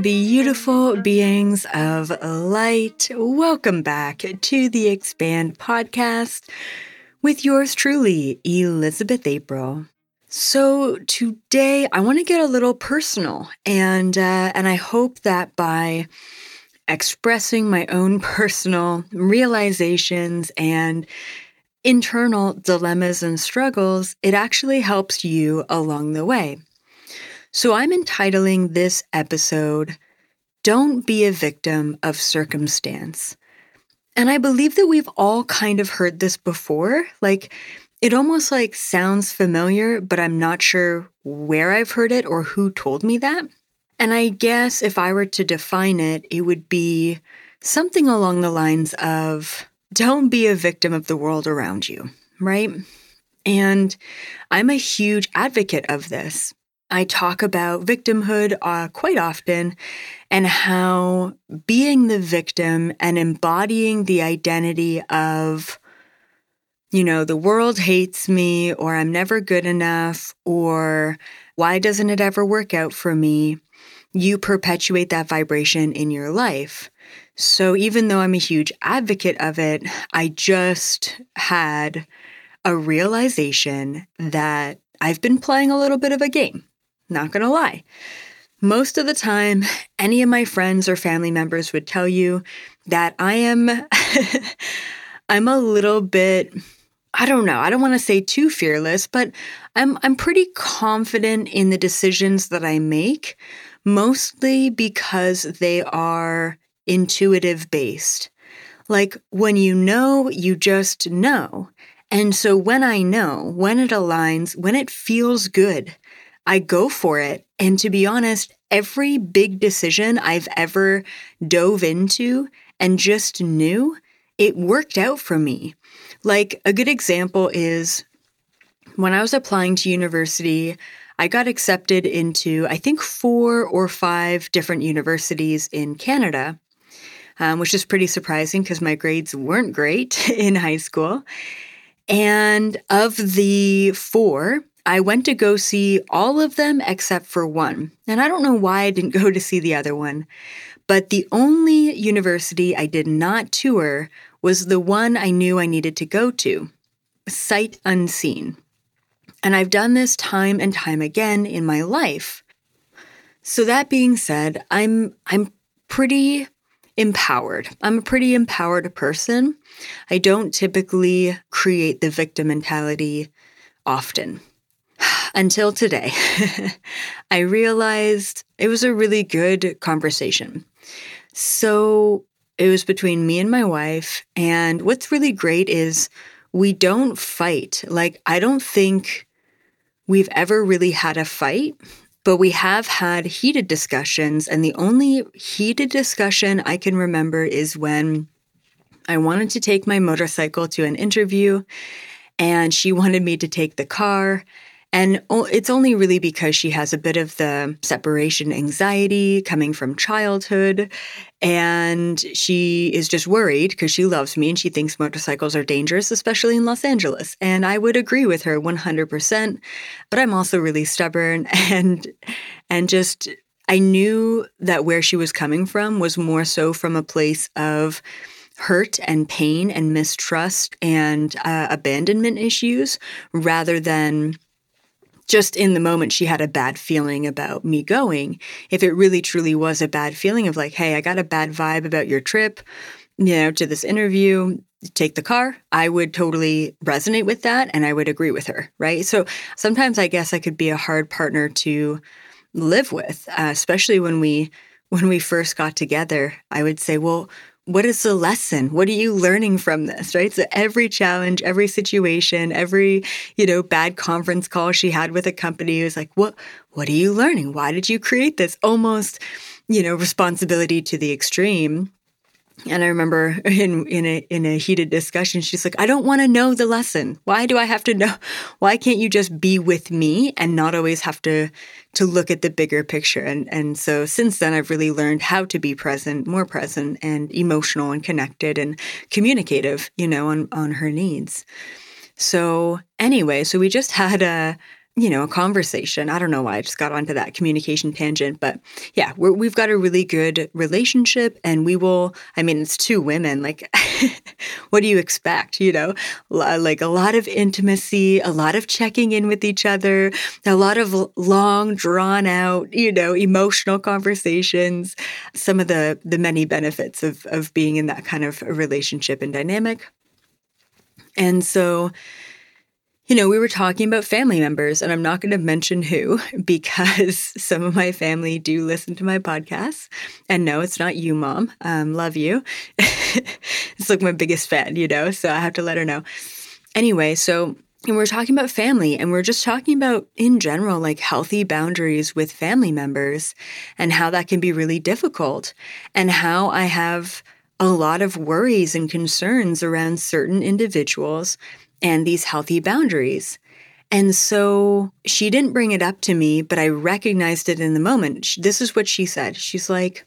Beautiful beings of light. Welcome back to the Expand podcast with yours truly, Elizabeth April. So today I want to get a little personal, and uh, and I hope that by expressing my own personal realizations and internal dilemmas and struggles, it actually helps you along the way. So I'm entitling this episode, Don't Be a Victim of Circumstance. And I believe that we've all kind of heard this before. Like, it almost like sounds familiar, but I'm not sure where I've heard it or who told me that. And I guess if I were to define it, it would be something along the lines of don't be a victim of the world around you, right? And I'm a huge advocate of this. I talk about victimhood uh, quite often and how being the victim and embodying the identity of, you know, the world hates me or I'm never good enough or why doesn't it ever work out for me? You perpetuate that vibration in your life. So even though I'm a huge advocate of it, I just had a realization that I've been playing a little bit of a game not gonna lie. Most of the time, any of my friends or family members would tell you that I am I'm a little bit I don't know. I don't want to say too fearless, but I'm I'm pretty confident in the decisions that I make, mostly because they are intuitive based. Like when you know, you just know. And so when I know, when it aligns, when it feels good, I go for it. And to be honest, every big decision I've ever dove into and just knew, it worked out for me. Like a good example is when I was applying to university, I got accepted into, I think, four or five different universities in Canada, um, which is pretty surprising because my grades weren't great in high school. And of the four, I went to go see all of them except for one. And I don't know why I didn't go to see the other one. But the only university I did not tour was the one I knew I needed to go to, sight unseen. And I've done this time and time again in my life. So that being said, I'm I'm pretty empowered. I'm a pretty empowered person. I don't typically create the victim mentality often until today, I realized it was a really good conversation. So it was between me and my wife. And what's really great is we don't fight. Like, I don't think we've ever really had a fight, but we have had heated discussions. And the only heated discussion I can remember is when I wanted to take my motorcycle to an interview and she wanted me to take the car. And it's only really because she has a bit of the separation anxiety coming from childhood. And she is just worried because she loves me and she thinks motorcycles are dangerous, especially in Los Angeles. And I would agree with her 100%. But I'm also really stubborn and, and just, I knew that where she was coming from was more so from a place of, hurt and pain and mistrust and uh, abandonment issues rather than just in the moment she had a bad feeling about me going. If it really truly was a bad feeling of like, hey, I got a bad vibe about your trip, you know, to this interview, take the car, I would totally resonate with that and I would agree with her, right? So sometimes I guess I could be a hard partner to live with, uh, especially when we when we first got together. I would say, well, what is the lesson? What are you learning from this? Right. So every challenge, every situation, every, you know, bad conference call she had with a company was like, what, what are you learning? Why did you create this? Almost, you know, responsibility to the extreme. And I remember in in a in a heated discussion, she's like, "I don't want to know the lesson. Why do I have to know? Why can't you just be with me and not always have to to look at the bigger picture?" And and so since then, I've really learned how to be present, more present, and emotional and connected and communicative. You know, on on her needs. So anyway, so we just had a you know, a conversation. I don't know why I just got onto that communication tangent, but yeah, we have got a really good relationship and we will, I mean, it's two women. Like, what do you expect? You know, like a lot of intimacy, a lot of checking in with each other, a lot of long, drawn out, you know, emotional conversations, some of the, the many benefits of, of being in that kind of relationship and dynamic. And so, you know, we were talking about family members, and I'm not going to mention who because some of my family do listen to my podcast. And no, it's not you, mom. Um, love you. it's like my biggest fan, you know, so I have to let her know. Anyway, so and we're talking about family and we're just talking about in general like healthy boundaries with family members and how that can be really difficult and how I have a lot of worries and concerns around certain individuals and these healthy boundaries. And so she didn't bring it up to me, but I recognized it in the moment. This is what she said. She's like,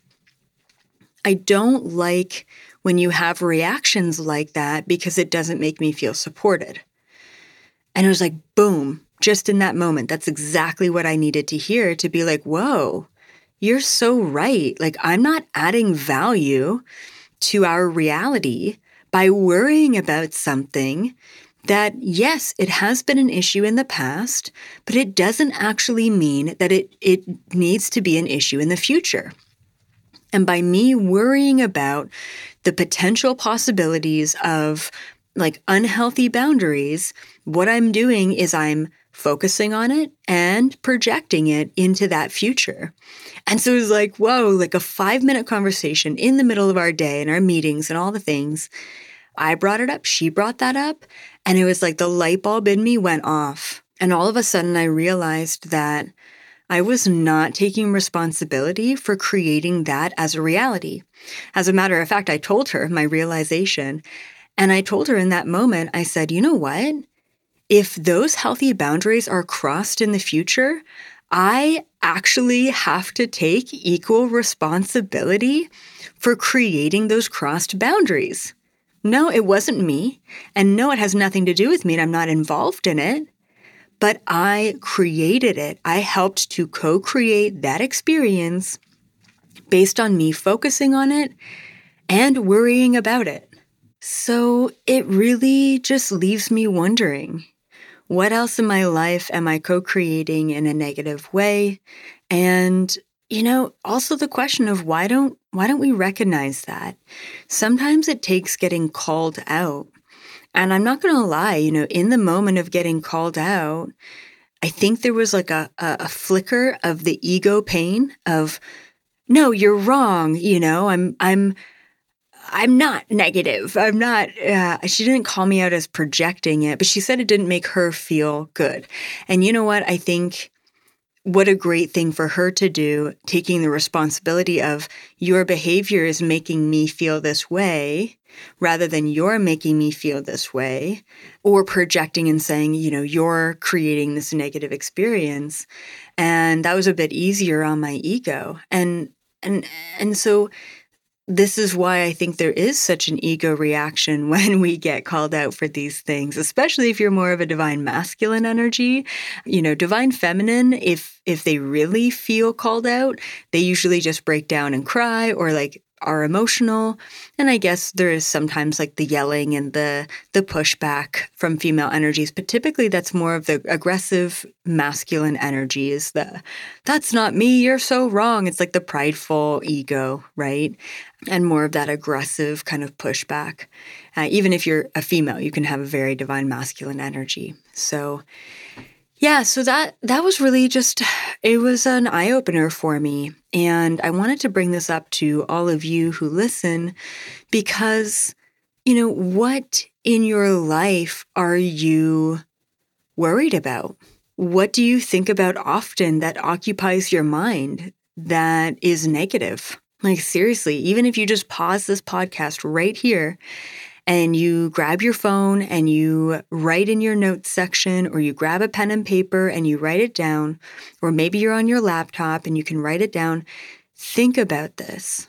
I don't like when you have reactions like that because it doesn't make me feel supported. And it was like, boom, just in that moment. That's exactly what I needed to hear to be like, whoa, you're so right. Like, I'm not adding value to our reality by worrying about something that yes, it has been an issue in the past, but it doesn't actually mean that it, it needs to be an issue in the future. And by me worrying about the potential possibilities of like unhealthy boundaries, what I'm doing is I'm focusing on it and projecting it into that future. And so it was like, whoa, like a five minute conversation in the middle of our day and our meetings and all the things. I brought it up, she brought that up, and it was like the light bulb in me went off. And all of a sudden, I realized that I was not taking responsibility for creating that as a reality. As a matter of fact, I told her my realization. And I told her in that moment, I said, you know what? If those healthy boundaries are crossed in the future, I actually have to take equal responsibility for creating those crossed boundaries. No, it wasn't me. And no, it has nothing to do with me and I'm not involved in it. But I created it. I helped to co create that experience based on me focusing on it and worrying about it. So it really just leaves me wondering what else in my life am I co creating in a negative way? And you know, also the question of why don't why don't we recognize that? Sometimes it takes getting called out. And I'm not going to lie, you know, in the moment of getting called out, I think there was like a, a, a flicker of the ego pain of, no, you're wrong. You know, I'm, I'm, I'm not negative. I'm not, uh, she didn't call me out as projecting it, but she said it didn't make her feel good. And you know what? I think what a great thing for her to do, taking the responsibility of your behavior is making me feel this way rather than you're making me feel this way or projecting and saying, you know, you're creating this negative experience. And that was a bit easier on my ego. And, and, and so this is why I think there is such an ego reaction when we get called out for these things, especially if you're more of a divine masculine energy. You know, divine feminine, if if they really feel called out, they usually just break down and cry or like are emotional. And i guess there is sometimes like the yelling and the the pushback from female energies but typically that's more of the aggressive masculine energy is the that's not me you're so wrong. It's like the prideful ego right? And more of that aggressive kind of pushback. Uh, even if you're a female you can have a very divine masculine energy. So yeah, so that that was really just it was an eye opener for me and I wanted to bring this up to all of you who listen because you know what in your life are you worried about? What do you think about often that occupies your mind that is negative? Like seriously, even if you just pause this podcast right here and you grab your phone and you write in your notes section, or you grab a pen and paper and you write it down, or maybe you're on your laptop and you can write it down. Think about this.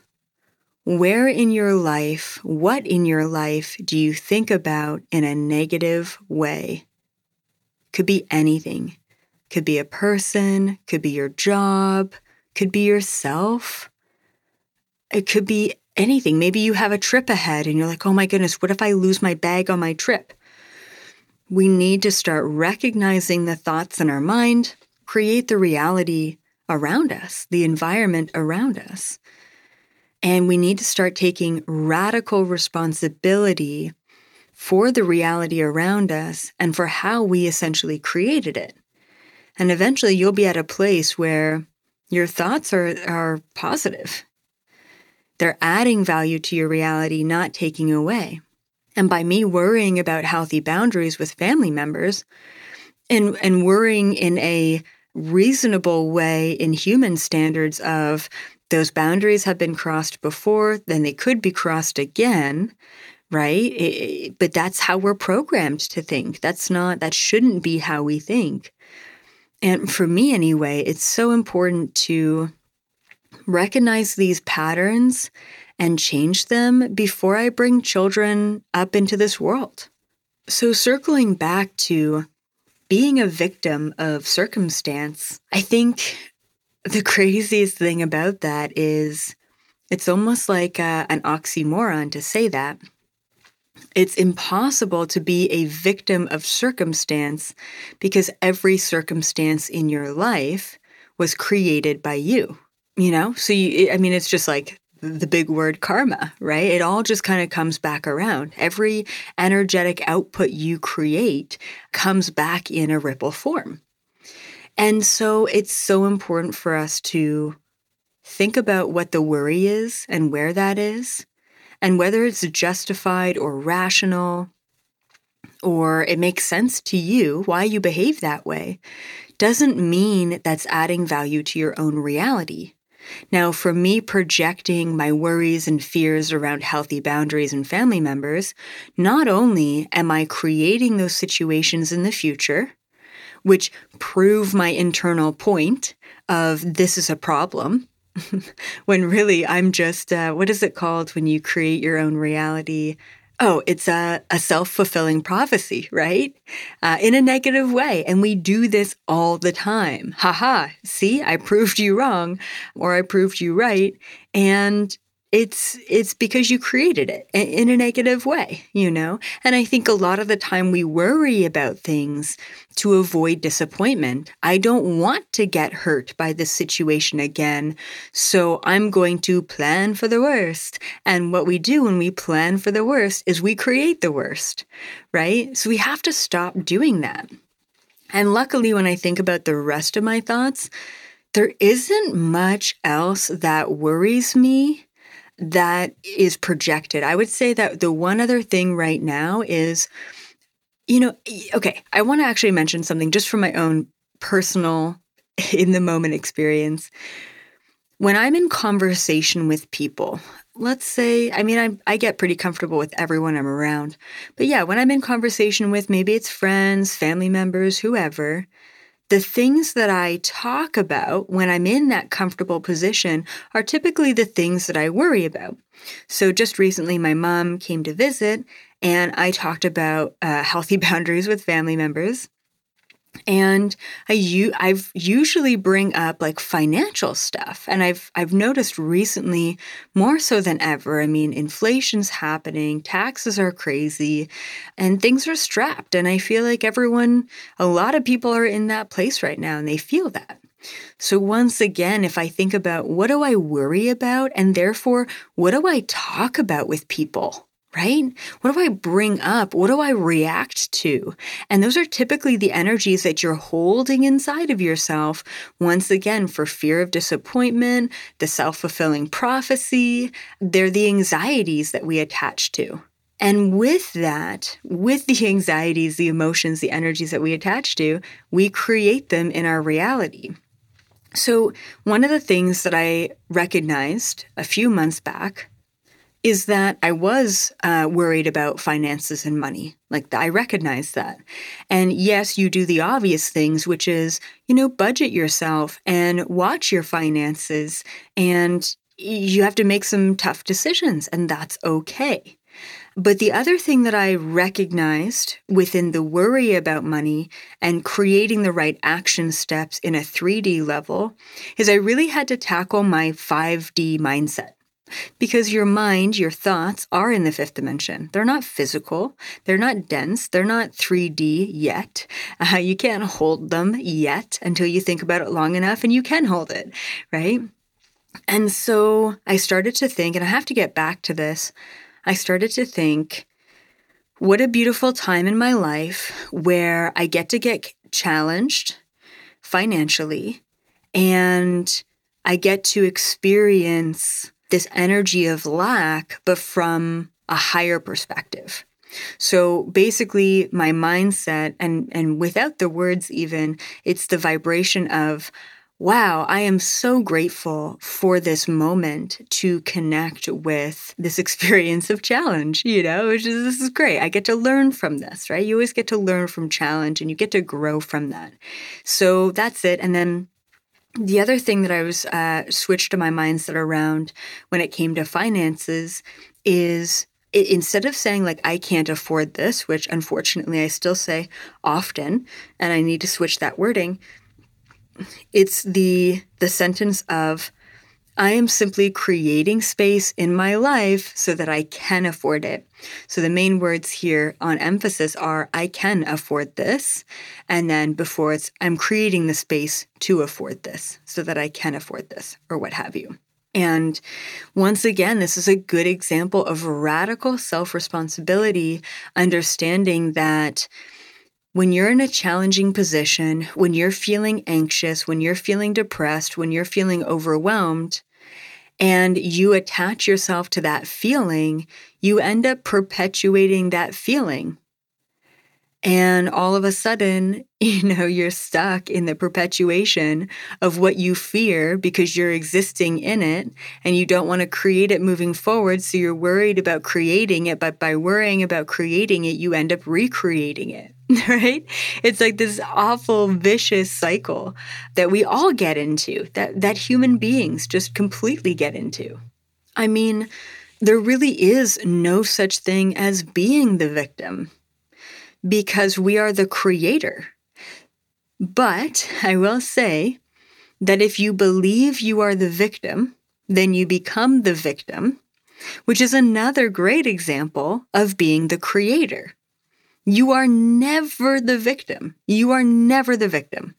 Where in your life, what in your life do you think about in a negative way? Could be anything. could be a person, could be your job, could be yourself. It could be anything. Maybe you have a trip ahead and you're like, oh my goodness, what if I lose my bag on my trip? We need to start recognizing the thoughts in our mind, create the reality around us, the environment around us. And we need to start taking radical responsibility for the reality around us and for how we essentially created it. And eventually you'll be at a place where your thoughts are, are positive. They're adding value to your reality, not taking away. And by me worrying about healthy boundaries with family members and, and worrying in a reasonable way in human standards of those boundaries have been crossed before, then they could be crossed again, right? It, but that's how we're programmed to think. That's not, that shouldn't be how we think. And for me, anyway, it's so important to recognize these patterns and change them before I bring children up into this world. So, circling back to being a victim of circumstance, I think the craziest thing about that is it's almost like a, uh, an oxymoron to say that. It's impossible to be a victim of circumstance because every circumstance in your life was created by you. You know, so you, I mean, it's just like the big word karma, right? It all just kind of comes back around. Every energetic output you create comes back in a ripple form. And so it's so important for us to think about what the worry is and where that is, and whether it's justified or rational, or it makes sense to you why you behave that way, doesn't mean that's adding value to your own reality. Now, for me projecting my worries and fears around healthy boundaries and family members, not only am I creating those situations in the future, which prove my internal point of this is a problem, when really I'm just, uh, what is it called when you create your own reality? Oh, it's a, a self fulfilling prophecy, right? Uh, in a negative way. And we do this all the time. Haha, see, I proved you wrong or I proved you right. And it's it's because you created it in a negative way you know? And i think a lot of the time we worry about things to avoid disappointment. I don't want to get hurt by this situation again so i'm going to plan for the worst. And what we do when we plan for the worst is we create the worst right? So we have to stop doing that. And luckily when i think about the rest of my thoughts there isn't much else that worries me that is projected. I would say that the one other thing right now is, you know, okay, I want to actually mention something just from my own personal, in the moment experience. When I'm in conversation with people, let's say, I mean, I, I get pretty comfortable with everyone I'm around. But yeah, when I'm in conversation with maybe it's friends, family members, whoever, the things that I talk about when I'm in that comfortable position are typically the things that I worry about. So, just recently, my mom came to visit, and I talked about uh, healthy boundaries with family members. And I u- I've usually bring up like financial stuff, and I've I've noticed recently more so than ever. I mean, inflation's happening, taxes are crazy, and things are strapped. And I feel like everyone, a lot of people are in that place right now, and they feel that. So, once again, if I think about what do I worry about, and therefore, what do I talk about with people? Right? What do I bring up? What do I react to? And those are typically the energies that you're holding inside of yourself, once again, for fear of disappointment, the self fulfilling prophecy. They're the anxieties that we attach to. And with that, with the anxieties, the emotions, the energies that we attach to, we create them in our reality. So, one of the things that I recognized a few months back is that I was uh, worried about finances and money. Like I recognize that. And yes, you do the obvious things, which is, you know, budget yourself and watch your finances. And you have to make some tough decisions, and that's okay. But the other thing that I recognized within the worry about money and creating the right action steps in a 3D level is I really had to tackle my 5D mindset. Because your mind, your thoughts are in the fifth dimension. They're not physical. They're not dense. They're not 3D yet. Uh, you can't hold them yet until you think about it long enough and you can hold it, right? And so I started to think, and I have to get back to this. I started to think, what a beautiful time in my life where I get to get challenged financially and I get to experience this energy of lack, but from a higher perspective. So basically, my mindset, and, and without the words even, it's the vibration of, wow, I am so grateful for this moment to connect with this experience of challenge, you know, which is this is great. I get to learn from this, right? You always get to learn from challenge and you get to grow from that. So that's it. And then the other thing that I was uh, switched to my mindset around when it came to finances is it, instead of saying like I can't afford this, which unfortunately I still say often, and I need to switch that wording. It's the the sentence of I am simply creating space in my life so that I can afford it. So the main words here on emphasis are I can afford this. And then before it's I'm creating the space to afford this so that I can afford this or what have you. And once again, this is a good example of radical self responsibility, understanding that when you're in a challenging position, when you're feeling anxious, when you're feeling depressed, when you're feeling overwhelmed, and you attach yourself to that feeling, you end up perpetuating that feeling. And all of a sudden, you know, you're stuck in the perpetuation of what you fear because you're existing in it and you don't want to create it moving forward. So you're worried about creating it, but by worrying about creating it, you end up recreating it. right? It's like this awful vicious cycle that we all get into, that, that human beings just completely get into. I mean, there really is no such thing as being the victim because we are the creator. But I will say that if you believe you are the victim, then you become the victim, which is another great example of being the creator. You are never the victim. You are never the victim.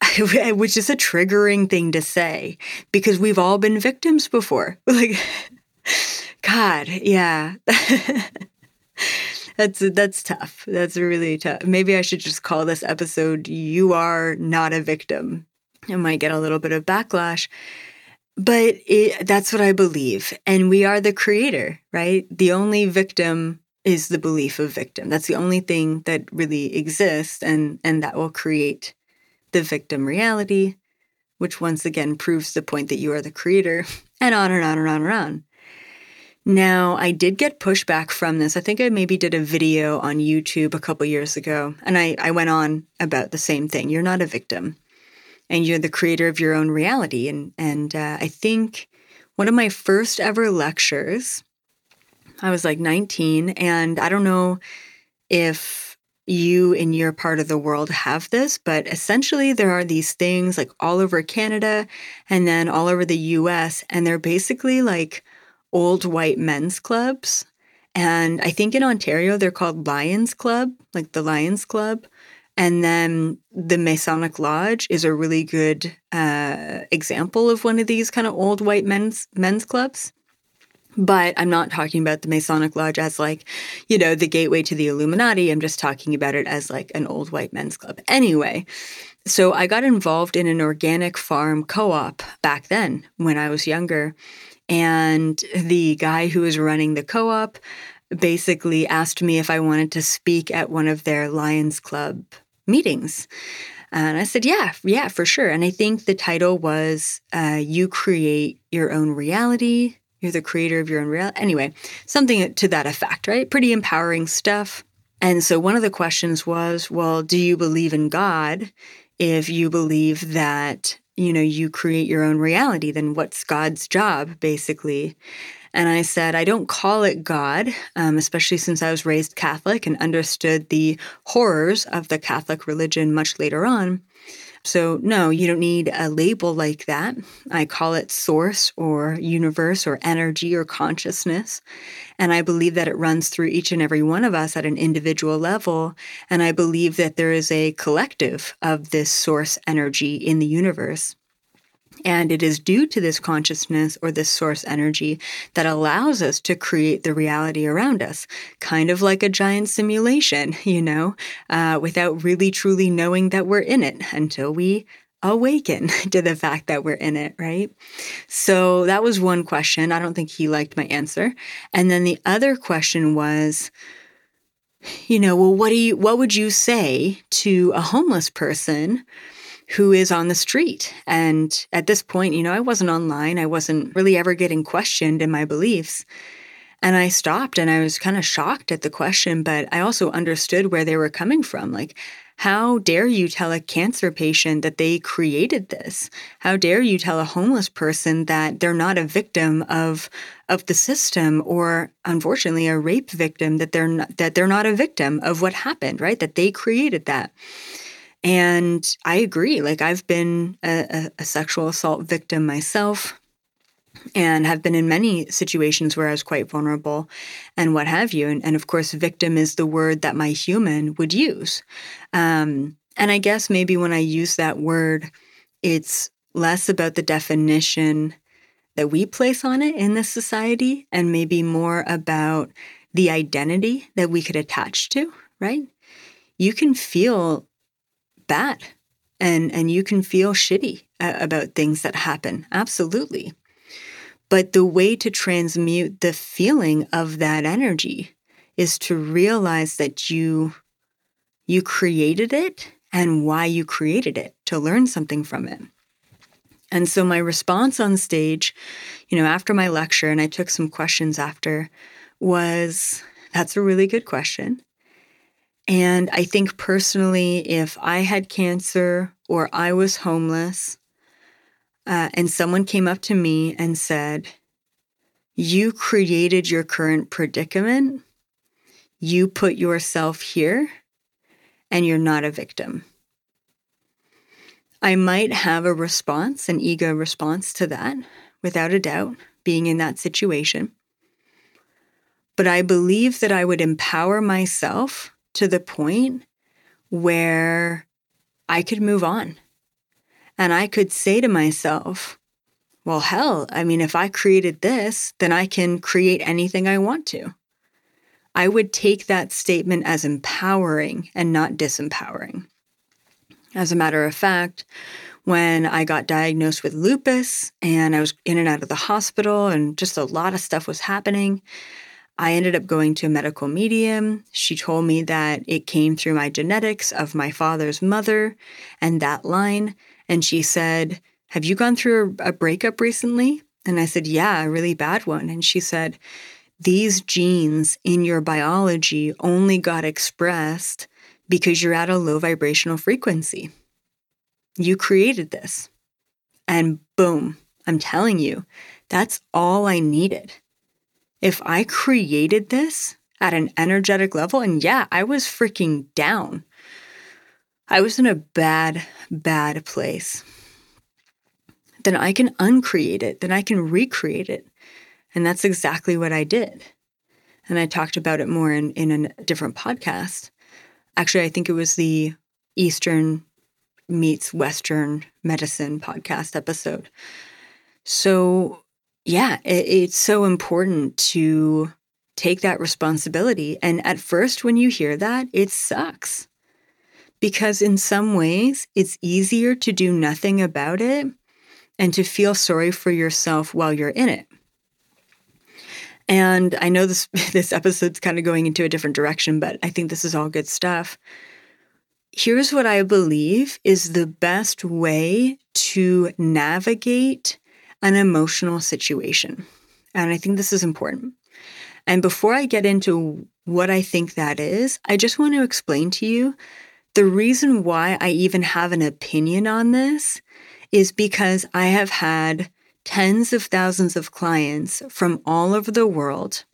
Which is a triggering thing to say because we've all been victims before. Like, God, yeah. that's that's tough. That's really tough. Maybe I should just call this episode "You Are Not a Victim." I might get a little bit of backlash, but it, that's what I believe, and we are the creator, right? The only victim is the belief of victim. That's the only thing that really exists and and that will create the victim reality, which once again proves the point that you are the creator, and on and on and on and on. Now, I did get pushback from this. I think I maybe did a video on YouTube a couple years ago, and I, I went on about the same thing. You're not a victim, and you're the creator of your own reality. And and uh, I think one of my first ever lectures I was like 19, and I don't know if you in your part of the world have this, but essentially there are these things like all over Canada and then all over the US, and they're basically like old white men's clubs. And I think in Ontario they're called Lions Club, like the Lions Club. And then the Masonic Lodge is a really good uh, example of one of these kind of old white men's men's clubs. But I'm not talking about the Masonic Lodge as like, you know, the gateway to the Illuminati. I'm just talking about it as like an old white men's club. Anyway, so I got involved in an organic farm co op back then when I was younger. And the guy who was running the co op basically asked me if I wanted to speak at one of their Lions Club meetings. And I said, yeah, yeah, for sure. And I think the title was uh, You Create Your Own Reality you're the creator of your own reality. Anyway, something to that effect, right? Pretty empowering stuff. And so one of the questions was, well, do you believe in God? If you believe that, you know, you create your own reality, then what's God's job, basically? And I said, I don't call it God, um, especially since I was raised Catholic and understood the horrors of the Catholic religion much later on. So, no, you don't need a label like that. I call it source or universe or energy or consciousness. And I believe that it runs through each and every one of us at an individual level. And I believe that there is a collective of this source energy in the universe. And it is due to this consciousness or this source energy that allows us to create the reality around us, kind of like a giant simulation, you know, uh, without really truly knowing that we're in it until we awaken to the fact that we're in it, right? So that was one question. I don't think he liked my answer. And then the other question was, you know, well, what do you, what would you say to a homeless person who is on the street. And at this point, you know, I wasn't online. I wasn't really ever getting questioned in my beliefs. And I stopped and I was kind of shocked at the question, but I also understood where they were coming from. Like, how dare you tell a cancer patient that they created this? How dare you tell a homeless person that they're not a victim of of the system or unfortunately a rape victim that they're not, that they're not a victim of what happened, right? That they created that. And I agree. Like, I've been a, a, sexual assault victim myself and have been in many situations where I was quite vulnerable and what have you. And, and of course, victim is the word that my human would use. Um, and I guess maybe when I use that word, it's less about the definition that we place on it in this society and maybe more about the identity that we could attach to, right? You can feel bad and and you can feel shitty uh, about things that happen. Absolutely. But the way to transmute the feeling of that energy is to realize that you you created it and why you created it to learn something from it. And so my response on stage you know after my lecture and i took some questions after was that's a really good question and I think personally, if I had cancer or I was homeless, uh, and someone came up to me and said, You created your current predicament, you put yourself here, and you're not a victim. I might have a response, an ego response to that, without a doubt, being in that situation. But I believe that I would empower myself to the point where I could move on. And I could say to myself, well, hell, I mean, if I created this, then I can create anything I want to. I would take that statement as empowering and not disempowering. As a matter of fact, when I got diagnosed with lupus and I was in and out of the hospital and just a lot of stuff was happening, I ended up going to a medical medium. She told me that it came through my genetics of my father's mother and that line. And she said, Have you gone through a, breakup recently? And I said, Yeah, a really bad one. And she said, These genes in your biology only got expressed because you're at a low vibrational frequency. You created this. And boom, I'm telling you, that's all I needed if I created this at an energetic level, and yeah, I was freaking down. I was in a bad, bad place. Then I can uncreate it, then I can recreate it. And that's exactly what I did. And I talked about it more in, in a different podcast. Actually, I think it was the Eastern meets Western medicine podcast episode. So yeah, it, it's so important to take that responsibility. And at first, when you hear that, it sucks. Because in some ways, it's easier to do nothing about it and to feel sorry for yourself while you're in it. And I know this this episode's kind of going into a different direction, but I think this is all good stuff. Here's what I believe is the best way to navigate an emotional situation. And I think this is important. And before I get into what I think that is, I just want to explain to you the reason why I even have an opinion on this is because I have had tens of thousands of clients from all over the world.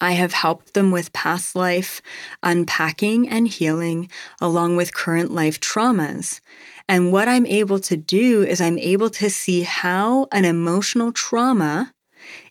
I have helped them with past life unpacking and healing, along with current life traumas. And what I'm able to do is I'm able to see how an emotional trauma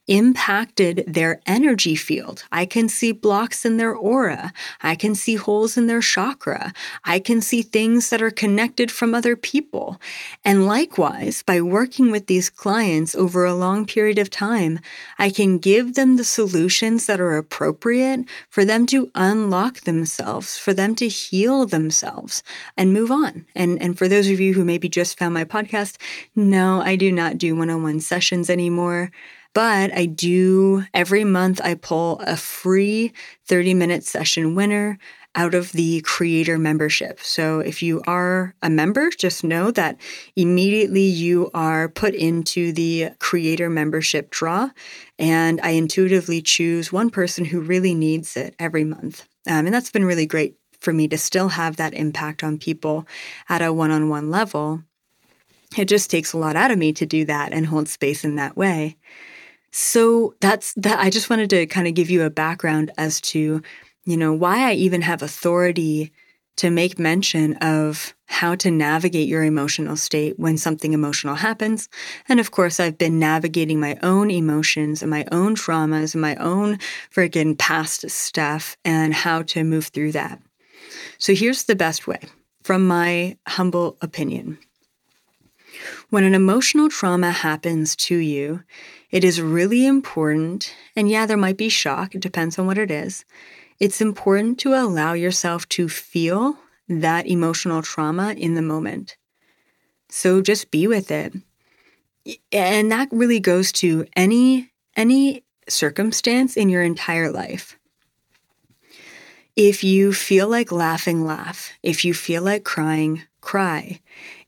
impacted their energy field. I can see blocks in their aura. I can see holes in their chakra. I can see things that are connected from other people. And likewise, by working with these clients over a long period of time, I can give them the solutions that are appropriate for them to unlock themselves, for them to heal themselves and move on. And, and for those of you who maybe just found my podcast, no, I do not do one on one sessions anymore. But I do every month, I pull a free 30 minute session winner out of the creator membership. So if you are a member, just know that immediately you are put into the creator membership draw. And I intuitively choose one person who really needs it every month. Um, and that's been really great for me to still have that impact on people at a one on one level. It just takes a lot out of me to do that and hold space in that way. So that's that. I just wanted to kind of give you a background as to, you know, why I even have authority to make mention of how to navigate your emotional state when something emotional happens. And of course, I've been navigating my own emotions and my own traumas and my own freaking past stuff and how to move through that. So here's the best way, from my humble opinion. When an emotional trauma happens to you, it is really important, and yeah, there might be shock, it depends on what it is. It's important to allow yourself to feel that emotional trauma in the moment. So just be with it. And that really goes to any any circumstance in your entire life. If you feel like laughing, laugh. If you feel like crying, cry.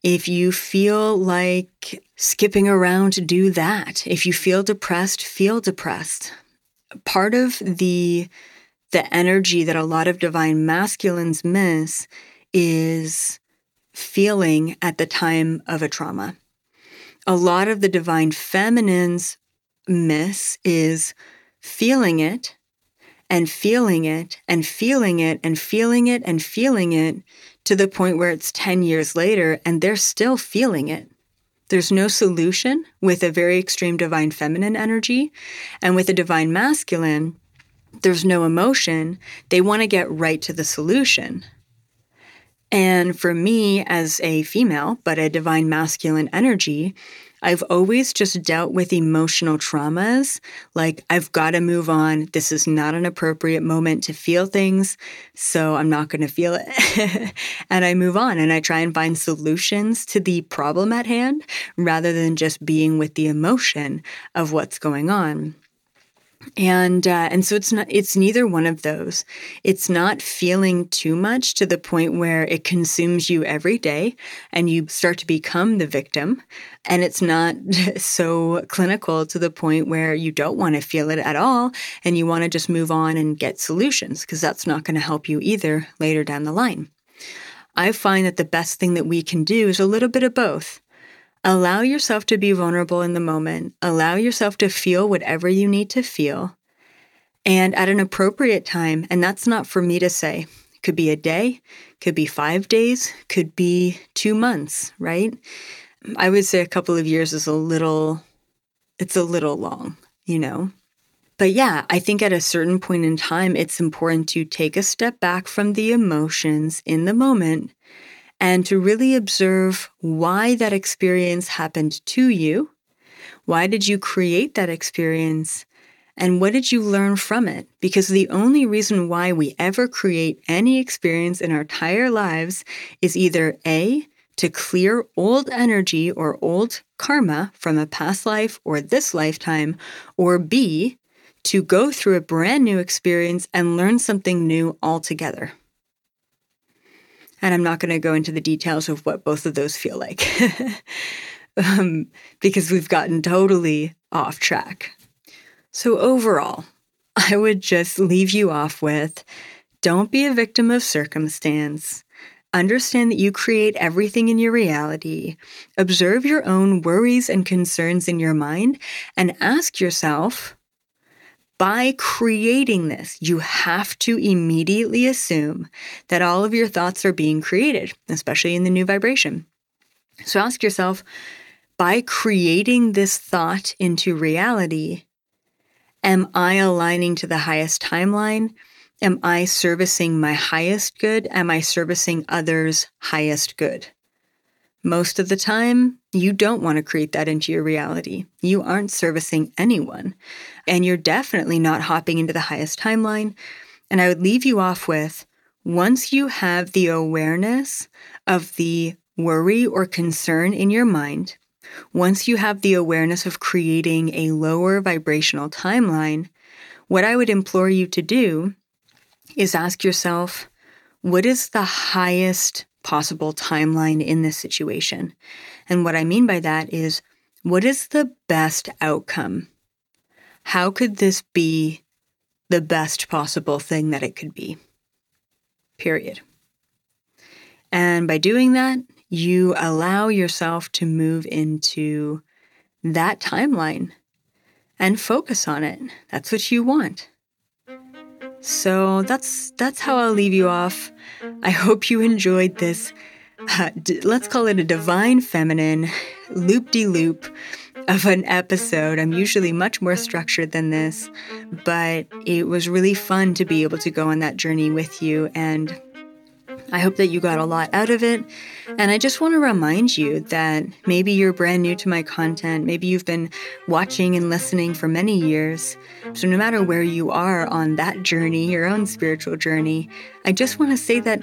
If you feel like skipping around, do that. If you feel depressed, feel depressed. Part of the the energy that a lot of divine masculines miss is feeling at the time of a trauma. A lot of the divine feminines miss is feeling it and feeling it and feeling it and feeling it and feeling it to the point where it's 10 years later and they're still feeling it. There's no solution with a very extreme divine feminine energy. And with a divine masculine, there's no emotion. They want to get right to the solution. And for me, as a female, but a divine masculine energy, I've always just dealt with emotional traumas. Like, I've got to move on. This is not an appropriate moment to feel things. So I'm not going to feel it. and I move on and I try and find solutions to the problem at hand rather than just being with the emotion of what's going on and uh, and so it's not it's neither one of those. It's not feeling too much to the point where it consumes you every day and you start to become the victim. And it's not so clinical to the point where you don't want to feel it at all and you want to just move on and get solutions because that's not going to help you either later down the line. I find that the best thing that we can do is a little bit of both Allow yourself to be vulnerable in the moment. Allow yourself to feel whatever you need to feel. And at an appropriate time, and that's not for me to say, could be a day, could be five days, could be two months, right? I would say a couple of years is a little, it's a little long, you know? But yeah, I think at a certain point in time, it's important to take a step back from the emotions in the moment and to really observe why that experience happened to you. Why did you create that experience? And what did you learn from it? Because the only reason why we ever create any experience in our entire lives is either A, to clear old energy or old karma from a past life or this lifetime, or B, to go through a brand new experience and learn something new altogether. And I'm not going to go into the details of what both of those feel like um, because we've gotten totally off track. So, overall, I would just leave you off with don't be a victim of circumstance. understand that you create everything in your reality, observe your own worries and concerns in your mind, and ask yourself, by creating this, you have to immediately assume that all of your thoughts are being created, especially in the new vibration. So ask yourself, by creating this thought into reality, am I aligning to the highest timeline? Am I servicing my highest good? Am I servicing others' highest good? Most of the time, you don't want to create that into your reality. You aren't servicing anyone. And you're definitely not hopping into the highest timeline. And I would leave you off with once you have the awareness of the worry or concern in your mind, once you have the awareness of creating a lower vibrational timeline, what I would implore you to do is ask yourself, what is the highest possible timeline in this situation? And what I mean by that is, what is the best outcome? How could this be the best possible thing that it could be? Period. And by doing that, you allow yourself to move into that timeline and focus on it. That's what you want. So that's that's how I'll leave you off. I hope you enjoyed this. Uh, d- let's call it a divine feminine loop de loop of an episode. I'm usually much more structured than this, but it was really fun to be able to go on that journey with you and I hope that you got a lot out of it. And I just want to remind you that maybe you're brand new to my content. Maybe you've been watching and listening for many years. So, no matter where you are on that journey, your own spiritual journey, I just want to say that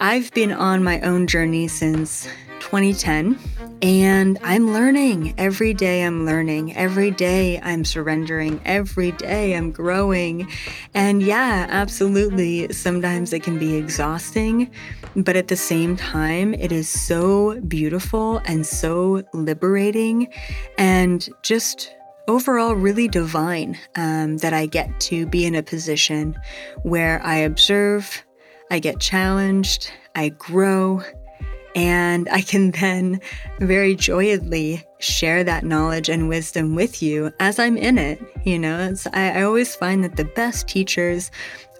I've been on my own journey since 2010. And I'm learning. Every day I'm learning. Every day I'm surrendering. Every day I'm growing. And yeah, absolutely. Sometimes it can be exhausting. But at the same time, it is so beautiful and so liberating and just overall really divine um, that I get to be in a position where I observe, I get challenged, I grow, and I can then very joyedly share that knowledge and wisdom with you as I'm in it. You know, I, I always find that the best teachers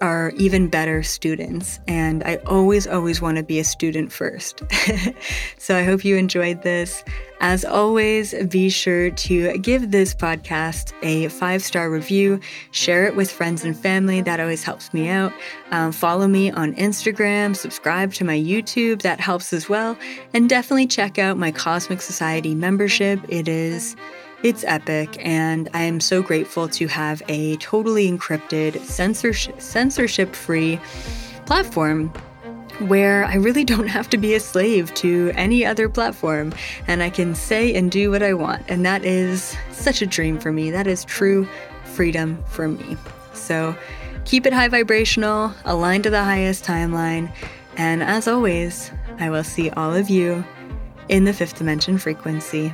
are even better students. And I always, always want to be a student first. so I hope you enjoyed this. As always, be sure to give this podcast a five star review, share it with friends and family. That always helps me out. Um, follow me on Instagram, subscribe to my YouTube. That helps as well. And definitely check out my Cosmic Society membership. It is it's epic, and I am so grateful to have a totally encrypted, censorship censorship free platform where I really don't have to be a slave to any other platform and I can say and do what I want. And that is such a dream for me. That is true freedom for me. So keep it high vibrational, aligned to the highest timeline, and as always, I will see all of you in the fifth dimension frequency.